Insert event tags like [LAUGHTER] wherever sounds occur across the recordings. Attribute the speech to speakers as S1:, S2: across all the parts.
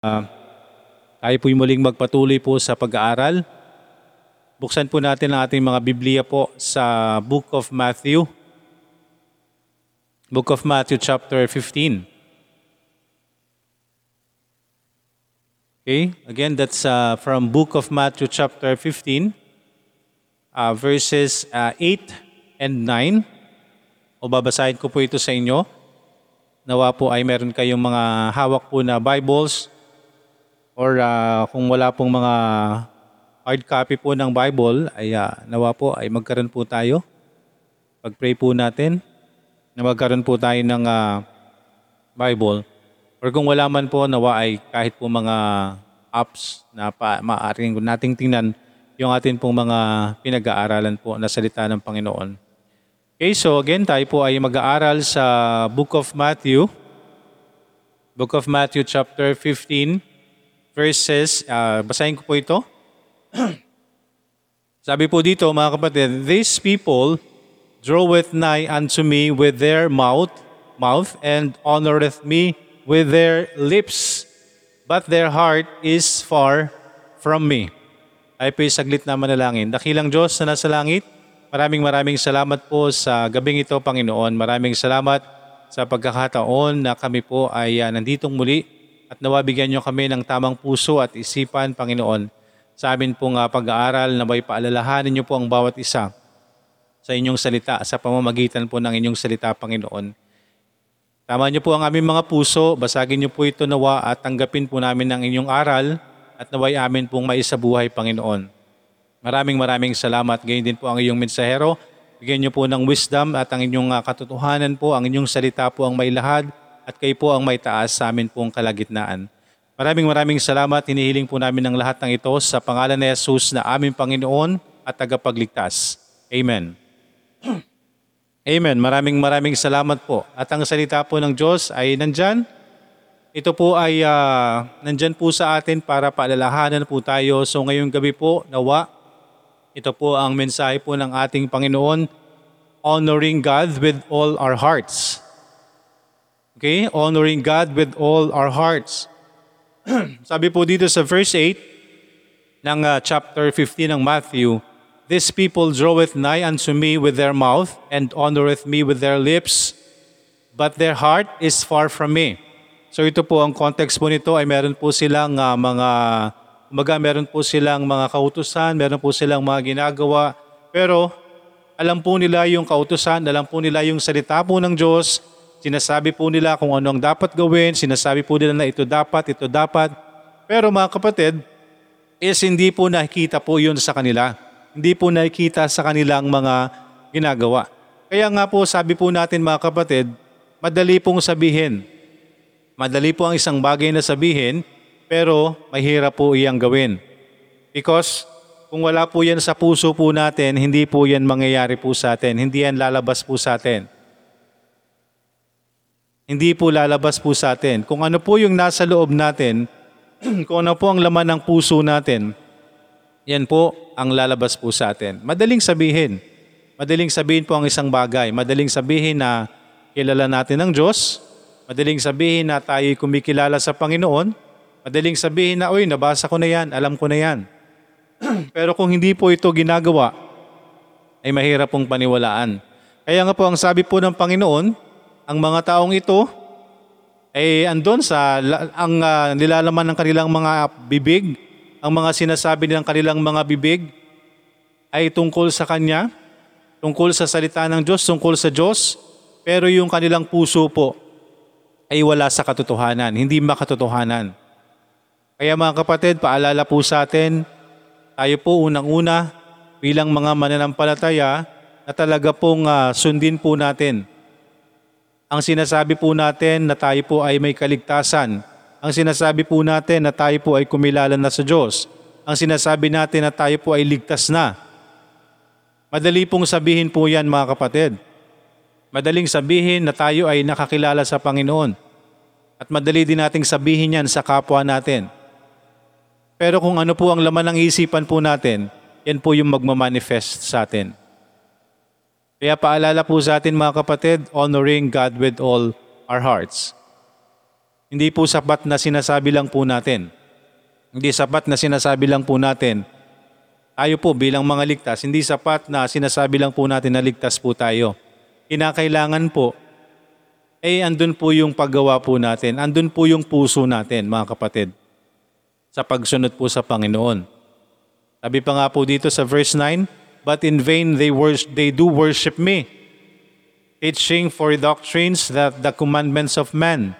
S1: Uh, tayo po'y muling magpatuloy po sa pag-aaral. Buksan po natin ang ating mga Biblia po sa Book of Matthew. Book of Matthew chapter 15. Okay, again that's uh, from Book of Matthew chapter 15 uh, verses uh, 8 and 9. O babasahin ko po ito sa inyo. Nawa po ay meron kayong mga hawak po na Bibles or uh, kung wala pong mga hard copy po ng Bible, ay uh, nawa po ay magkaroon po tayo. Pag-pray po natin na magkaroon po tayo ng uh, Bible. Or kung wala man po, nawa ay kahit po mga apps na pa, maaaring nating tingnan yung atin pong mga pinag-aaralan po na salita ng Panginoon. Okay, so again, tayo po ay mag-aaral sa Book of Matthew. Book of Matthew chapter 15 verses, uh, basahin ko po ito. [CLEARS THROAT] Sabi po dito mga kapatid, These people draweth nigh unto me with their mouth, mouth and honoreth me with their lips, but their heart is far from me. Ay po saglit na manalangin. Dakilang Diyos na nasa langit, maraming maraming salamat po sa gabing ito, Panginoon. Maraming salamat sa pagkakataon na kami po ay uh, nanditong muli at nawabigyan niyo kami ng tamang puso at isipan, Panginoon sa amin pong uh, pag-aaral na may paalalahanin niyo po ang bawat isa sa inyong salita, sa pamamagitan po ng inyong salita, Panginoon. Tama niyo po ang aming mga puso, basagin niyo po ito nawa at tanggapin po namin ang inyong aral at naway amin pong maisabuhay, Panginoon. Maraming maraming salamat. Gayon din po ang iyong mensahero. Bigyan niyo po ng wisdom at ang inyong uh, katotohanan po, ang inyong salita po ang may lahad at kayo po ang may taas sa amin pong kalagitnaan. Maraming maraming salamat. Hinihiling po namin ang lahat ng ito sa pangalan ni Jesus na aming Panginoon at tagapagligtas. Amen. [CLEARS THROAT] Amen. Maraming maraming salamat po. At ang salita po ng Diyos ay nandyan. Ito po ay uh, nandyan po sa atin para paalalahanan po tayo. So ngayong gabi po, nawa, ito po ang mensahe po ng ating Panginoon, honoring God with all our hearts. Okay? Honoring God with all our hearts. [CLEARS THROAT] Sabi po dito sa verse 8 ng uh, chapter 15 ng Matthew, This people draweth nigh unto me with their mouth and honoreth me with their lips, but their heart is far from me. So ito po ang context po nito ay meron po silang uh, mga umaga meron po silang mga kautusan, meron po silang mga ginagawa, pero alam po nila yung kautusan, alam po nila yung salita po ng Diyos, Sinasabi po nila kung ano ang dapat gawin, sinasabi po nila na ito dapat, ito dapat. Pero mga kapatid, is hindi po nakikita po yun sa kanila. Hindi po nakikita sa kanilang mga ginagawa. Kaya nga po sabi po natin mga kapatid, madali pong sabihin. Madali po ang isang bagay na sabihin, pero mahirap po iyang gawin. Because kung wala po yan sa puso po natin, hindi po yan mangyayari po sa atin. Hindi yan lalabas po sa atin hindi po lalabas po sa atin. Kung ano po yung nasa loob natin, [CLEARS THROAT] kung ano po ang laman ng puso natin, yan po ang lalabas po sa atin. Madaling sabihin. Madaling sabihin po ang isang bagay. Madaling sabihin na kilala natin ang Diyos. Madaling sabihin na tayo kumikilala sa Panginoon. Madaling sabihin na, uy, nabasa ko na yan, alam ko na yan. [CLEARS THROAT] Pero kung hindi po ito ginagawa, ay mahirap pong paniwalaan. Kaya nga po ang sabi po ng Panginoon, ang mga taong ito ay andon sa ang uh, nilalaman ng kanilang mga bibig, ang mga sinasabi ng kanilang mga bibig ay tungkol sa Kanya, tungkol sa salita ng Diyos, tungkol sa Diyos, pero yung kanilang puso po ay wala sa katotohanan, hindi makatotohanan. Kaya mga kapatid, paalala po sa atin, tayo po unang-una bilang mga mananampalataya na talaga pong uh, sundin po natin ang sinasabi po natin na tayo po ay may kaligtasan. Ang sinasabi po natin na tayo po ay kumilala na sa Diyos. Ang sinasabi natin na tayo po ay ligtas na. Madali pong sabihin po yan mga kapatid. Madaling sabihin na tayo ay nakakilala sa Panginoon. At madali din nating sabihin yan sa kapwa natin. Pero kung ano po ang laman ng isipan po natin, yan po yung magmamanifest sa atin. Kaya paalala po sa atin mga kapatid, honoring God with all our hearts. Hindi po sapat na sinasabi lang po natin. Hindi sapat na sinasabi lang po natin. Tayo po bilang mga ligtas, hindi sapat na sinasabi lang po natin na ligtas po tayo. Kinakailangan po, eh andun po yung paggawa po natin. Andun po yung puso natin, mga kapatid. Sa pagsunod po sa Panginoon. Sabi pa nga po dito sa verse 9, But in vain they, wors- they do worship me, teaching for doctrines that the commandments of man.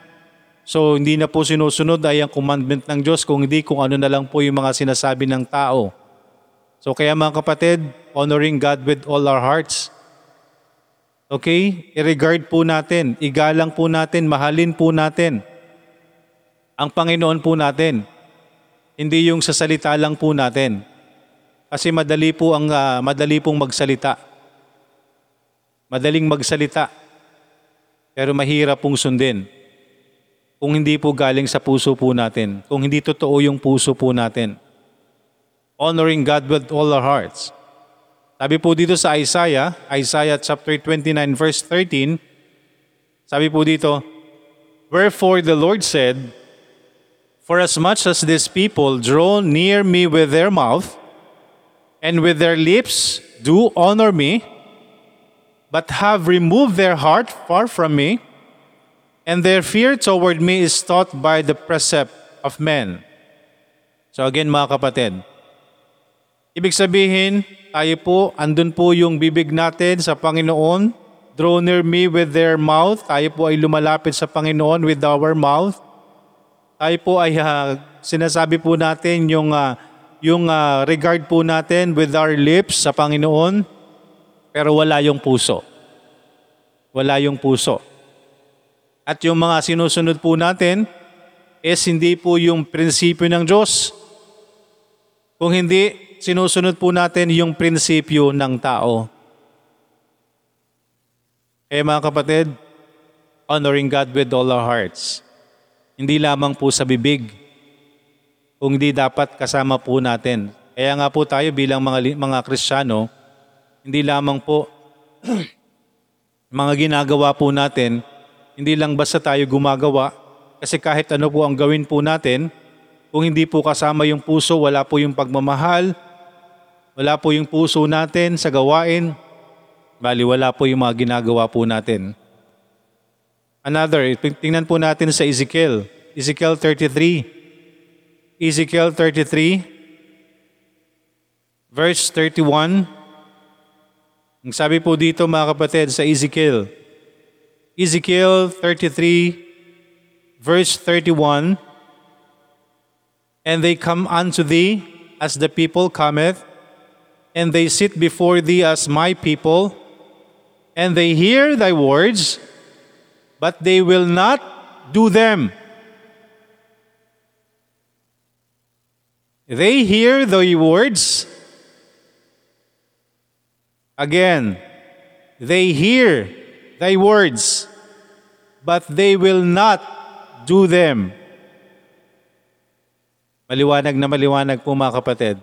S1: So hindi na po sinusunod ay ang commandment ng Diyos kung hindi kung ano na lang po yung mga sinasabi ng tao. So kaya mga kapatid, honoring God with all our hearts. Okay? I-regard po natin, igalang po natin, mahalin po natin ang Panginoon po natin. Hindi yung sa salita lang po natin. Kasi madali po ang ah, madali pong magsalita. Madaling magsalita. Pero mahirap pong sundin. Kung hindi po galing sa puso po natin. Kung hindi totoo yung puso po natin. Honoring God with all our hearts. Sabi po dito sa Isaiah, Isaiah chapter 29 verse 13, sabi po dito, Wherefore the Lord said, For as much as these people draw near me with their mouth, and with their lips do honor me, but have removed their heart far from me, and their fear toward me is taught by the precept of men. So again mga kapatid, ibig sabihin, tayo po, andun po yung bibig natin sa Panginoon, draw near me with their mouth, tayo po ay lumalapit sa Panginoon with our mouth, tayo po ay ah, sinasabi po natin yung ah, yung ah, regard po natin with our lips sa Panginoon pero wala yung puso. Wala yung puso. At yung mga sinusunod po natin is hindi po yung prinsipyo ng Diyos. Kung hindi, sinusunod po natin yung prinsipyo ng tao. Kaya mga kapatid, honoring God with all our hearts. Hindi lamang po sa bibig, kung di dapat kasama po natin. Kaya nga po tayo bilang mga, mga Kristiyano, hindi lamang po [CLEARS THROAT] mga ginagawa po natin, hindi lang basta tayo gumagawa, kasi kahit ano po ang gawin po natin, kung hindi po kasama yung puso, wala po yung pagmamahal, wala po yung puso natin sa gawain, bali wala po yung mga ginagawa po natin. Another, tingnan po natin sa Ezekiel. Ezekiel 33. Ezekiel 33, verse 31. Ang sabi po dito mga kapatid sa Ezekiel. Ezekiel 33, verse 31. And they come unto thee as the people cometh, and they sit before thee as my people, and they hear thy words, but they will not do them. They hear thy words. Again, they hear thy words, but they will not do them. Maliwanag na maliwanag po mga kapatid.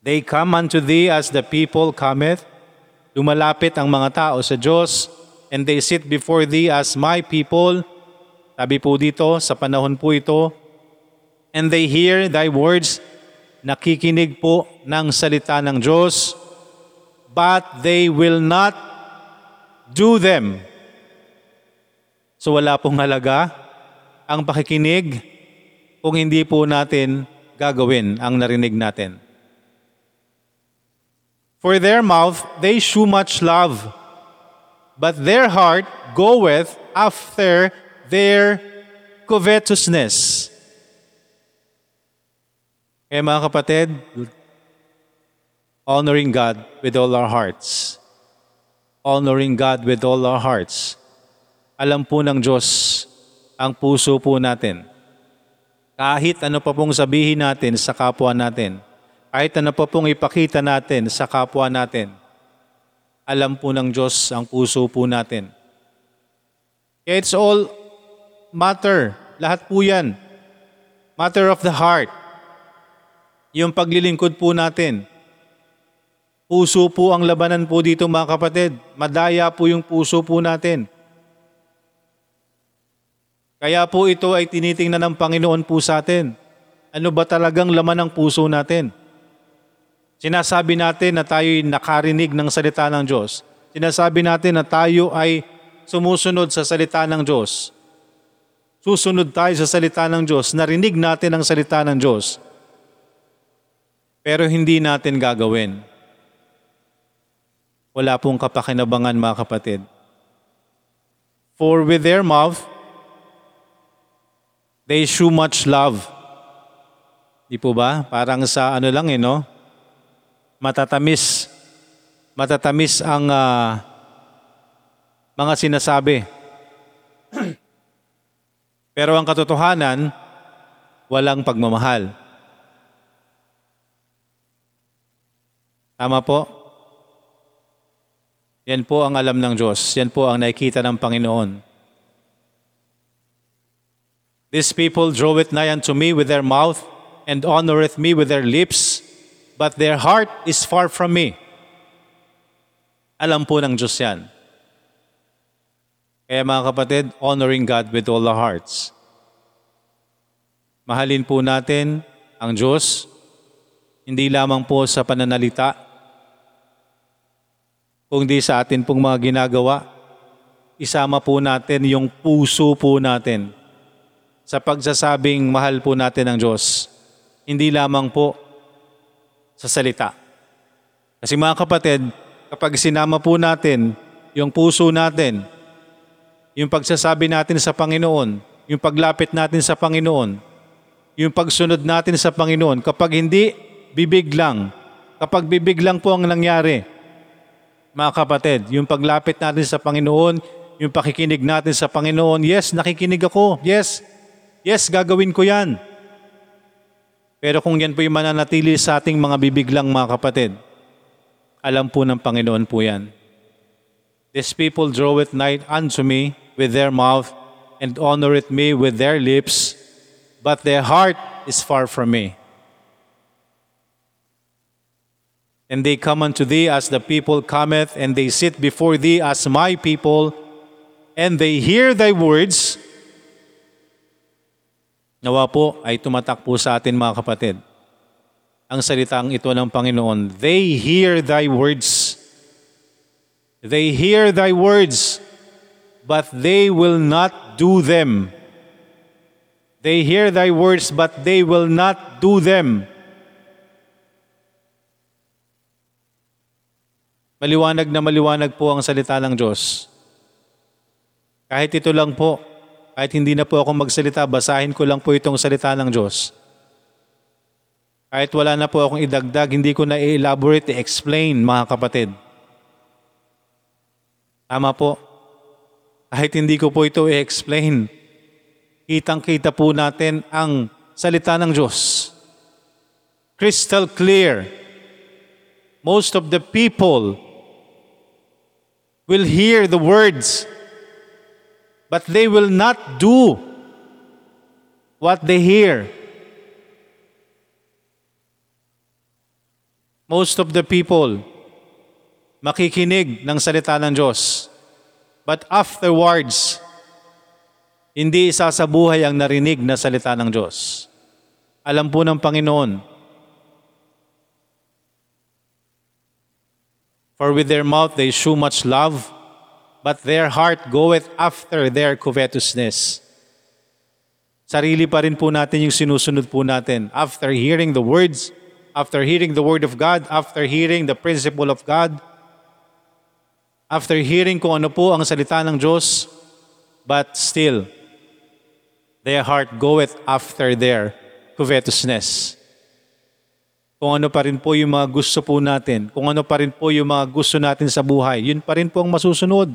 S1: They come unto thee as the people cometh. Lumalapit ang mga tao sa Diyos and they sit before thee as my people. Sabi po dito, sa panahon po ito, and they hear thy words, nakikinig po ng salita ng Diyos, but they will not do them. So wala pong halaga ang pakikinig kung hindi po natin gagawin ang narinig natin. For their mouth they shew much love, but their heart goeth after their covetousness. Kaya mga kapatid, honoring God with all our hearts. Honoring God with all our hearts. Alam po ng Diyos ang puso po natin. Kahit ano pa pong sabihin natin sa kapwa natin, kahit ano pa pong ipakita natin sa kapwa natin, alam po ng Diyos ang puso po natin. It's all matter. Lahat po yan. Matter of the heart. Yung paglilingkod po natin. Puso po ang labanan po dito mga kapatid. Madaya po yung puso po natin. Kaya po ito ay tinitingnan ng Panginoon po sa atin. Ano ba talagang laman ng puso natin? Sinasabi natin na tayo'y nakarinig ng salita ng Diyos. Sinasabi natin na tayo ay sumusunod sa salita ng Diyos. Susunod tayo sa salita ng Diyos. Narinig natin ang salita ng Diyos. Pero hindi natin gagawin. Wala pong kapakinabangan mga kapatid. For with their mouth, they shew much love. Di po ba? Parang sa ano lang eh, no? Matatamis. Matatamis ang ah, mga sinasabi. [CLEARS THROAT] Pero ang katotohanan, walang pagmamahal. Tama po? Yan po ang alam ng Diyos. Yan po ang nakikita ng Panginoon. These people draweth nigh unto me with their mouth, and honoreth me with their lips, but their heart is far from me. Alam po ng Diyos yan. Kaya mga kapatid, honoring God with all our hearts. Mahalin po natin ang Diyos, hindi lamang po sa pananalita, kundi sa atin pong mga ginagawa. Isama po natin yung puso po natin sa pagsasabing mahal po natin ang Diyos. Hindi lamang po sa salita. Kasi mga kapatid, kapag sinama po natin yung puso natin, yung pagsasabi natin sa Panginoon, yung paglapit natin sa Panginoon, yung pagsunod natin sa Panginoon, kapag hindi, bibig lang. Kapag bibig lang po ang nangyari, mga kapatid, yung paglapit natin sa Panginoon, yung pakikinig natin sa Panginoon, yes, nakikinig ako, yes, yes, gagawin ko yan. Pero kung yan po yung mananatili sa ating mga bibig lang, mga kapatid, alam po ng Panginoon po yan. These people draw it nigh unto me with their mouth and honor it me with their lips, but their heart is far from me. And they come unto thee as the people cometh, and they sit before thee as my people, and they hear thy words. Nawa po ay tumatak po sa atin mga kapatid. Ang salitang ito ng Panginoon, they hear thy words. They hear thy words, but they will not do them. They hear thy words, but they will not do them. Maliwanag na maliwanag po ang salita ng Diyos. Kahit ito lang po, kahit hindi na po ako magsalita, basahin ko lang po itong salita ng Diyos. Kahit wala na po akong idagdag, hindi ko na i-elaborate, i-explain mga kapatid. Tama po. Kahit hindi ko po ito i-explain, kitang-kita po natin ang salita ng Diyos. Crystal clear. Most of the people will hear the words, but they will not do what they hear. Most of the people makikinig ng salita ng Diyos, but afterwards, hindi isasabuhay ang narinig na salita ng Diyos. Alam po ng Panginoon, For with their mouth they shew much love, but their heart goeth after their covetousness. Sarili pa rin po natin yung sinusunod po natin. After hearing the words, after hearing the word of God, after hearing the principle of God, after hearing kung ano po ang salita ng Diyos, but still, their heart goeth after their covetousness kung ano pa rin po yung mga gusto po natin, kung ano pa rin po yung mga gusto natin sa buhay, yun pa rin po ang masusunod.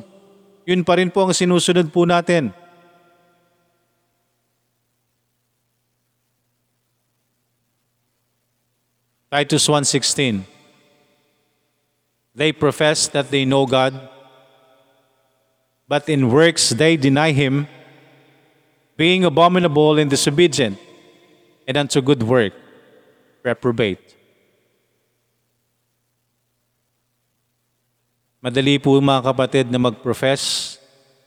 S1: Yun pa rin po ang sinusunod po natin. Titus 1.16 They profess that they know God, but in works they deny Him, being abominable and disobedient, and unto good work reprobate. Madali po mga kapatid na mag-profess,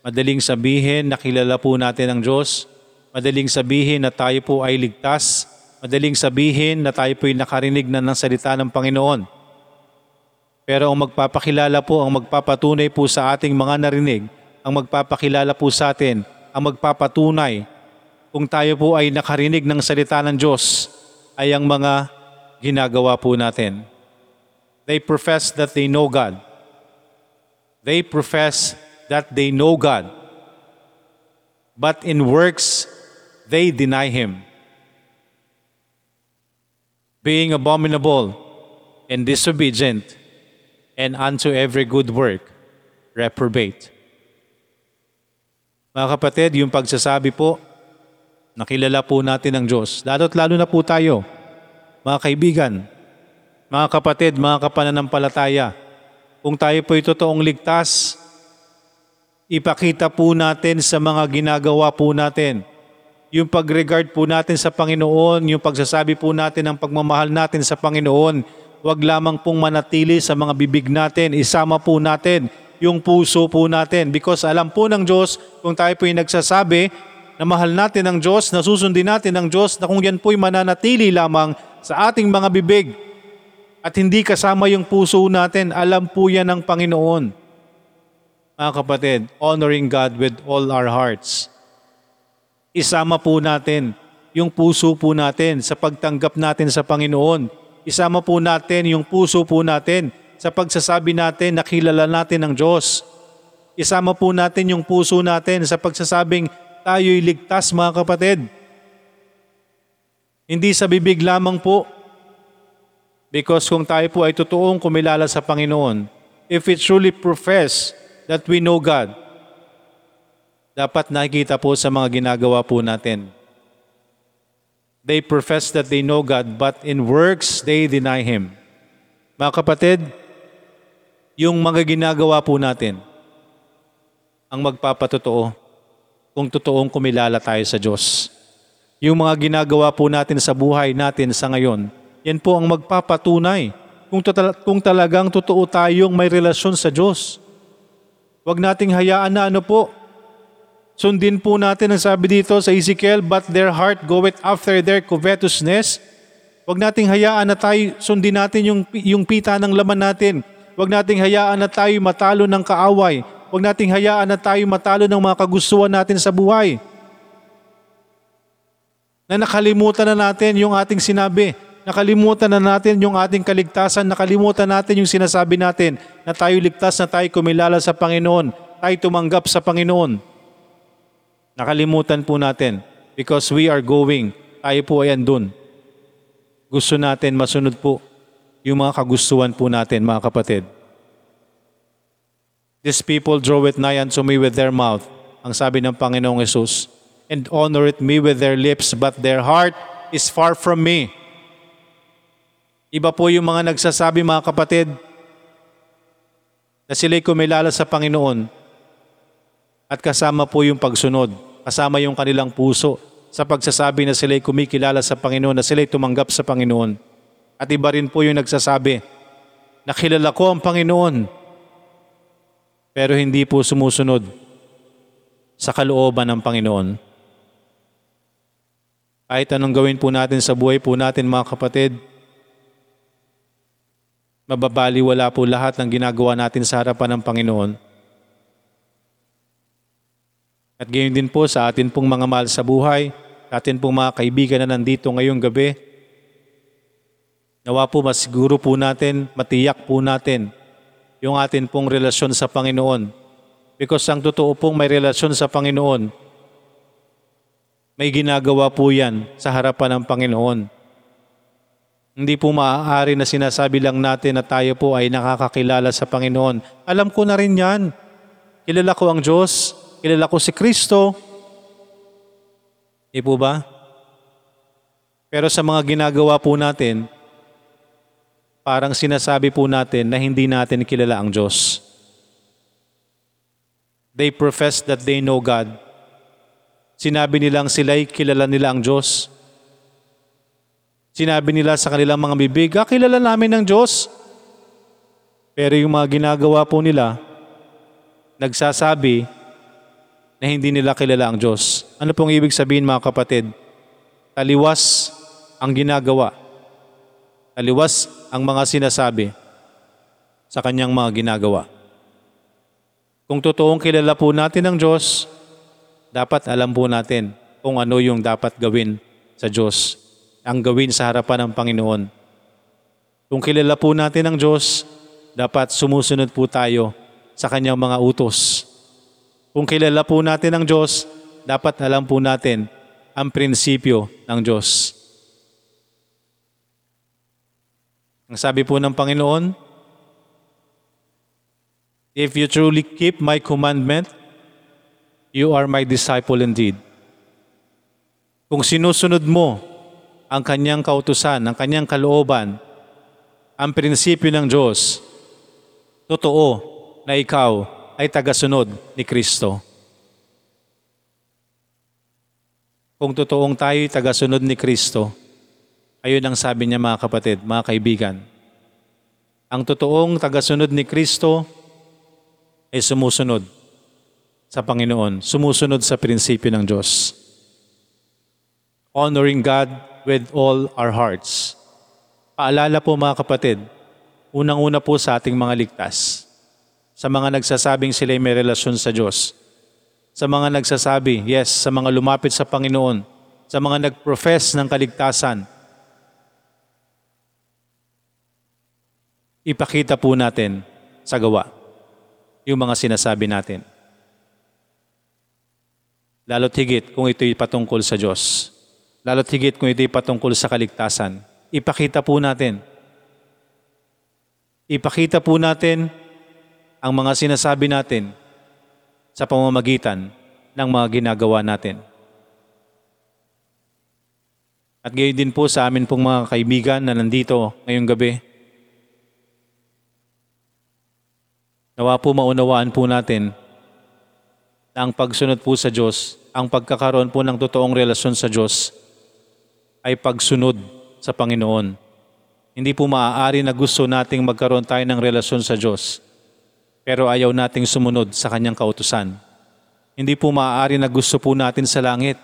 S1: Madaling sabihin na kilala po natin ang Diyos. Madaling sabihin na tayo po ay ligtas. Madaling sabihin na tayo po ay nakarinig na ng salita ng Panginoon. Pero ang magpapakilala po, ang magpapatunay po sa ating mga narinig, ang magpapakilala po sa atin, ang magpapatunay kung tayo po ay nakarinig ng salita ng Diyos ay ang mga ginagawa po natin. They profess that they know God. They profess that they know God. But in works, they deny Him. Being abominable and disobedient, and unto every good work, reprobate. Mga kapatid, yung pagsasabi po, nakilala po natin ang Diyos. Lalo't lalo na po tayo, mga kaibigan, mga kapatid, mga kapananampalataya, kung tayo po ay totoong ligtas, ipakita po natin sa mga ginagawa po natin. Yung pag-regard po natin sa Panginoon, yung pagsasabi po natin ng pagmamahal natin sa Panginoon, Huwag lamang pong manatili sa mga bibig natin, isama po natin yung puso po natin. Because alam po ng Diyos, kung tayo po yung nagsasabi na mahal natin ang Diyos, na susundin natin ang Diyos, na kung yan po'y mananatili lamang sa ating mga bibig at hindi kasama yung puso natin, alam po yan ng Panginoon. Mga kapatid, honoring God with all our hearts. Isama po natin yung puso po natin sa pagtanggap natin sa Panginoon Isama po natin yung puso po natin sa pagsasabi natin na kilala natin ang Diyos. Isama po natin yung puso natin sa pagsasabing tayo'y ligtas mga kapatid. Hindi sa bibig lamang po. Because kung tayo po ay totoong kumilala sa Panginoon, if we truly profess that we know God, dapat nakikita po sa mga ginagawa po natin They profess that they know God, but in works they deny Him. Mga kapatid, yung mga ginagawa po natin, ang magpapatotoo kung totoong kumilala tayo sa Diyos. Yung mga ginagawa po natin sa buhay natin sa ngayon, yan po ang magpapatunay kung, kung talagang totoo tayong may relasyon sa Diyos. Huwag nating hayaan na ano po, Sundin po natin ang sabi dito sa Ezekiel, but their heart goeth after their covetousness. Huwag nating hayaan na tayo, sundin natin yung, yung pita ng laman natin. Huwag nating hayaan na tayo matalo ng kaaway. Huwag nating hayaan na tayo matalo ng mga kagustuhan natin sa buhay. Na nakalimutan na natin yung ating sinabi. Nakalimutan na natin yung ating kaligtasan. Nakalimutan natin yung sinasabi natin na tayo ligtas na tayo kumilala sa Panginoon. Tayo tumanggap sa Panginoon. Nakalimutan po natin because we are going. Tayo po ay andun. Gusto natin masunod po yung mga kagustuhan po natin, mga kapatid. These people draw it nigh unto me with their mouth, ang sabi ng Panginoong Yesus, and honor it me with their lips, but their heart is far from me. Iba po yung mga nagsasabi, mga kapatid, na sila'y kumilala sa Panginoon, at kasama po yung pagsunod, kasama yung kanilang puso sa pagsasabi na sila'y kumikilala sa Panginoon, na sila'y tumanggap sa Panginoon. At iba rin po yung nagsasabi, nakilala ko ang Panginoon, pero hindi po sumusunod sa kalooban ng Panginoon. Kahit anong gawin po natin sa buhay po natin mga kapatid, mababaliwala po lahat ng ginagawa natin sa harapan ng Panginoon at gayon din po sa atin pong mga mahal sa buhay, sa atin pong mga kaibigan na nandito ngayong gabi. Nawa po masiguro po natin, matiyak po natin yung atin pong relasyon sa Panginoon. Because ang totoo pong may relasyon sa Panginoon, may ginagawa po yan sa harapan ng Panginoon. Hindi po maaari na sinasabi lang natin na tayo po ay nakakakilala sa Panginoon. Alam ko na rin yan. Kilala ko ang Diyos kilala ko si Kristo. Di po ba? Pero sa mga ginagawa po natin, parang sinasabi po natin na hindi natin kilala ang Diyos. They profess that they know God. Sinabi nilang sila'y kilala nila ang Diyos. Sinabi nila sa kanilang mga bibig, ah, kilala namin ang Diyos. Pero yung mga ginagawa po nila, nagsasabi na hindi nila kilala ang Diyos. Ano pong ibig sabihin mga kapatid? Taliwas ang ginagawa. Taliwas ang mga sinasabi sa kanyang mga ginagawa. Kung totoong kilala po natin ang Diyos, dapat alam po natin kung ano yung dapat gawin sa Diyos, ang gawin sa harapan ng Panginoon. Kung kilala po natin ang Diyos, dapat sumusunod po tayo sa kanyang mga utos. Kung kilala po natin ang Diyos, dapat alam po natin ang prinsipyo ng Diyos. Ang sabi po ng Panginoon, If you truly keep my commandment, you are my disciple indeed. Kung sinusunod mo ang kanyang kautusan, ang kanyang kalooban, ang prinsipyo ng Diyos, totoo na ikaw ay tagasunod ni Kristo. Kung totoong tayo ay tagasunod ni Kristo, ayun ang sabi niya mga kapatid, mga kaibigan. Ang totoong tagasunod ni Kristo ay sumusunod sa Panginoon, sumusunod sa prinsipyo ng Diyos. Honoring God with all our hearts. Paalala po mga kapatid, unang-una po sa ating mga ligtas, sa mga nagsasabing sila may relasyon sa Diyos, sa mga nagsasabi, yes, sa mga lumapit sa Panginoon, sa mga nag-profess ng kaligtasan, ipakita po natin sa gawa yung mga sinasabi natin. Lalo't higit kung ito'y patungkol sa Diyos. Lalo't higit kung ito'y patungkol sa kaligtasan. Ipakita po natin. Ipakita po natin ang mga sinasabi natin sa pamamagitan ng mga ginagawa natin. At gayon din po sa amin pong mga kaibigan na nandito ngayong gabi. Nawa po maunawaan po natin na ang pagsunod po sa Diyos, ang pagkakaroon po ng totoong relasyon sa Diyos ay pagsunod sa Panginoon. Hindi po maaari na gusto nating magkaroon tayo ng relasyon sa Diyos, pero ayaw nating sumunod sa Kanyang kautusan. Hindi po maaari na gusto po natin sa langit,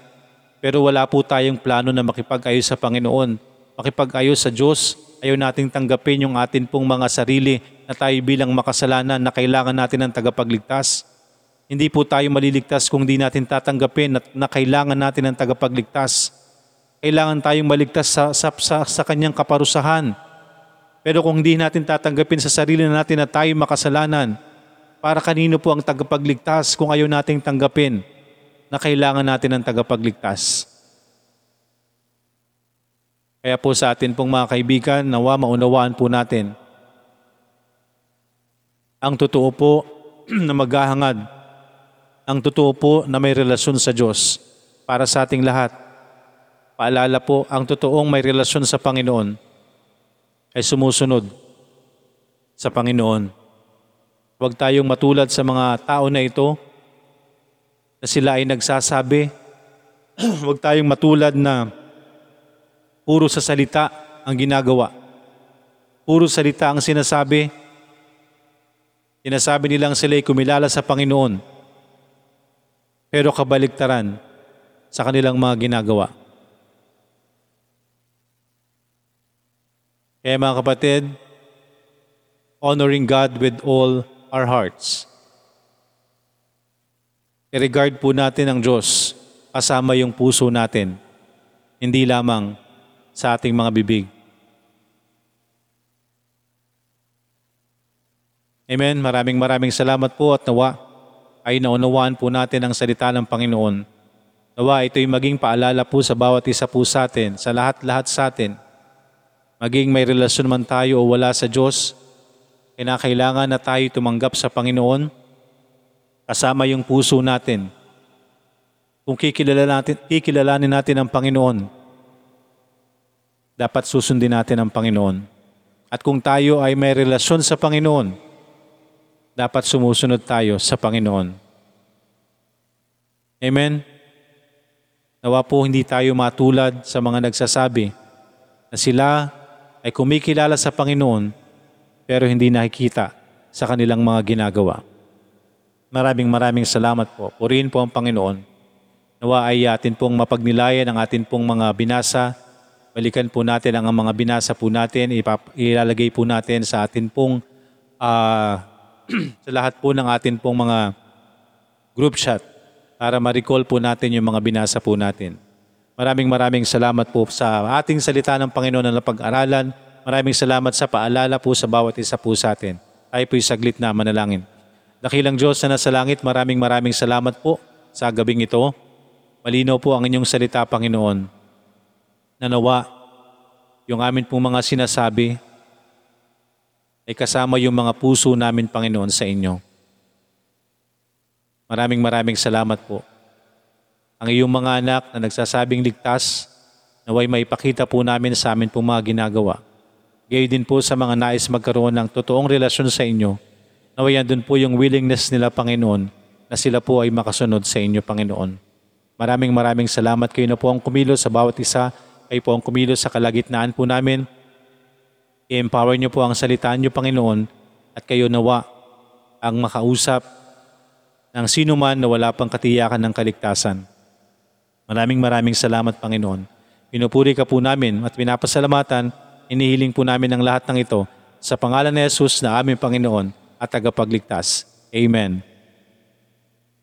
S1: pero wala po tayong plano na makipag-ayos sa Panginoon, makipag-ayos sa Diyos, ayaw nating tanggapin yung atin pong mga sarili na tayo bilang makasalanan na kailangan natin ng tagapagligtas. Hindi po tayo maliligtas kung di natin tatanggapin at na kailangan natin ng tagapagligtas. Kailangan tayong maligtas sa, sa, sa, sa kanyang kaparusahan. Pero kung hindi natin tatanggapin sa sarili natin na tayo makasalanan, para kanino po ang tagapagligtas kung ayaw nating tanggapin na kailangan natin ng tagapagligtas? Kaya po sa atin pong mga kaibigan, nawa maunawaan po natin ang totoo po [CLEARS THROAT] na maghahangad, ang totoo po na may relasyon sa Diyos para sa ating lahat. Paalala po, ang totoong may relasyon sa Panginoon ay sumusunod sa Panginoon. Huwag tayong matulad sa mga tao na ito na sila ay nagsasabi. [CLEARS THROAT] Huwag tayong matulad na puro sa salita ang ginagawa. Puro salita ang sinasabi. Sinasabi nilang sila ay kumilala sa Panginoon. Pero kabaliktaran sa kanilang mga ginagawa. Kaya mga kapatid, honoring God with all our hearts. I-regard po natin ang Diyos kasama yung puso natin, hindi lamang sa ating mga bibig. Amen. Maraming maraming salamat po at nawa ay naunawaan po natin ang salita ng Panginoon. Nawa ito'y maging paalala po sa bawat isa po sa atin, sa lahat-lahat sa atin. Maging may relasyon man tayo o wala sa Diyos, kinakailangan na tayo tumanggap sa Panginoon kasama yung puso natin. Kung kikilala natin, kikilalanin natin ang Panginoon, dapat susundin natin ang Panginoon. At kung tayo ay may relasyon sa Panginoon, dapat sumusunod tayo sa Panginoon. Amen? Nawa po hindi tayo matulad sa mga nagsasabi na sila ay kumikilala sa Panginoon pero hindi nakikita sa kanilang mga ginagawa. Maraming maraming salamat po. Purihin po ang Panginoon. Nawa ay atin pong mapagnilayan ang atin pong mga binasa. Balikan po natin ang mga binasa po natin. Ipap- ilalagay po natin sa atin pong ah, [CLEARS THROAT] sa lahat po ng atin pong mga group chat para ma-recall po natin yung mga binasa po natin. Maraming maraming salamat po sa ating salita ng Panginoon na napag-aralan. Maraming salamat sa paalala po sa bawat isa po sa atin. Tayo po'y saglit na manalangin. Dakilang Diyos na nasa langit, maraming maraming salamat po sa gabing ito. Malinaw po ang inyong salita, Panginoon. Nanawa, yung amin pong mga sinasabi ay kasama yung mga puso namin, Panginoon, sa inyo. Maraming maraming salamat po. Ang iyong mga anak na nagsasabing ligtas, naway maipakita po namin sa amin pong mga ginagawa. Gayon din po sa mga nais magkaroon ng totoong relasyon sa inyo, naway andun po yung willingness nila, Panginoon, na sila po ay makasunod sa inyo, Panginoon. Maraming maraming salamat kayo na po ang kumilos sa bawat isa. Kayo po ang kumilos sa kalagitnaan po namin. I-empower niyo po ang salita niyo, Panginoon, at kayo nawa ang makausap ng sino man na wala pang katiyakan ng kaligtasan. Maraming maraming salamat, Panginoon. Pinupuri ka po namin at pinapasalamatan, inihiling po namin ang lahat ng ito sa pangalan ni Jesus na aming Panginoon at tagapagligtas. Amen.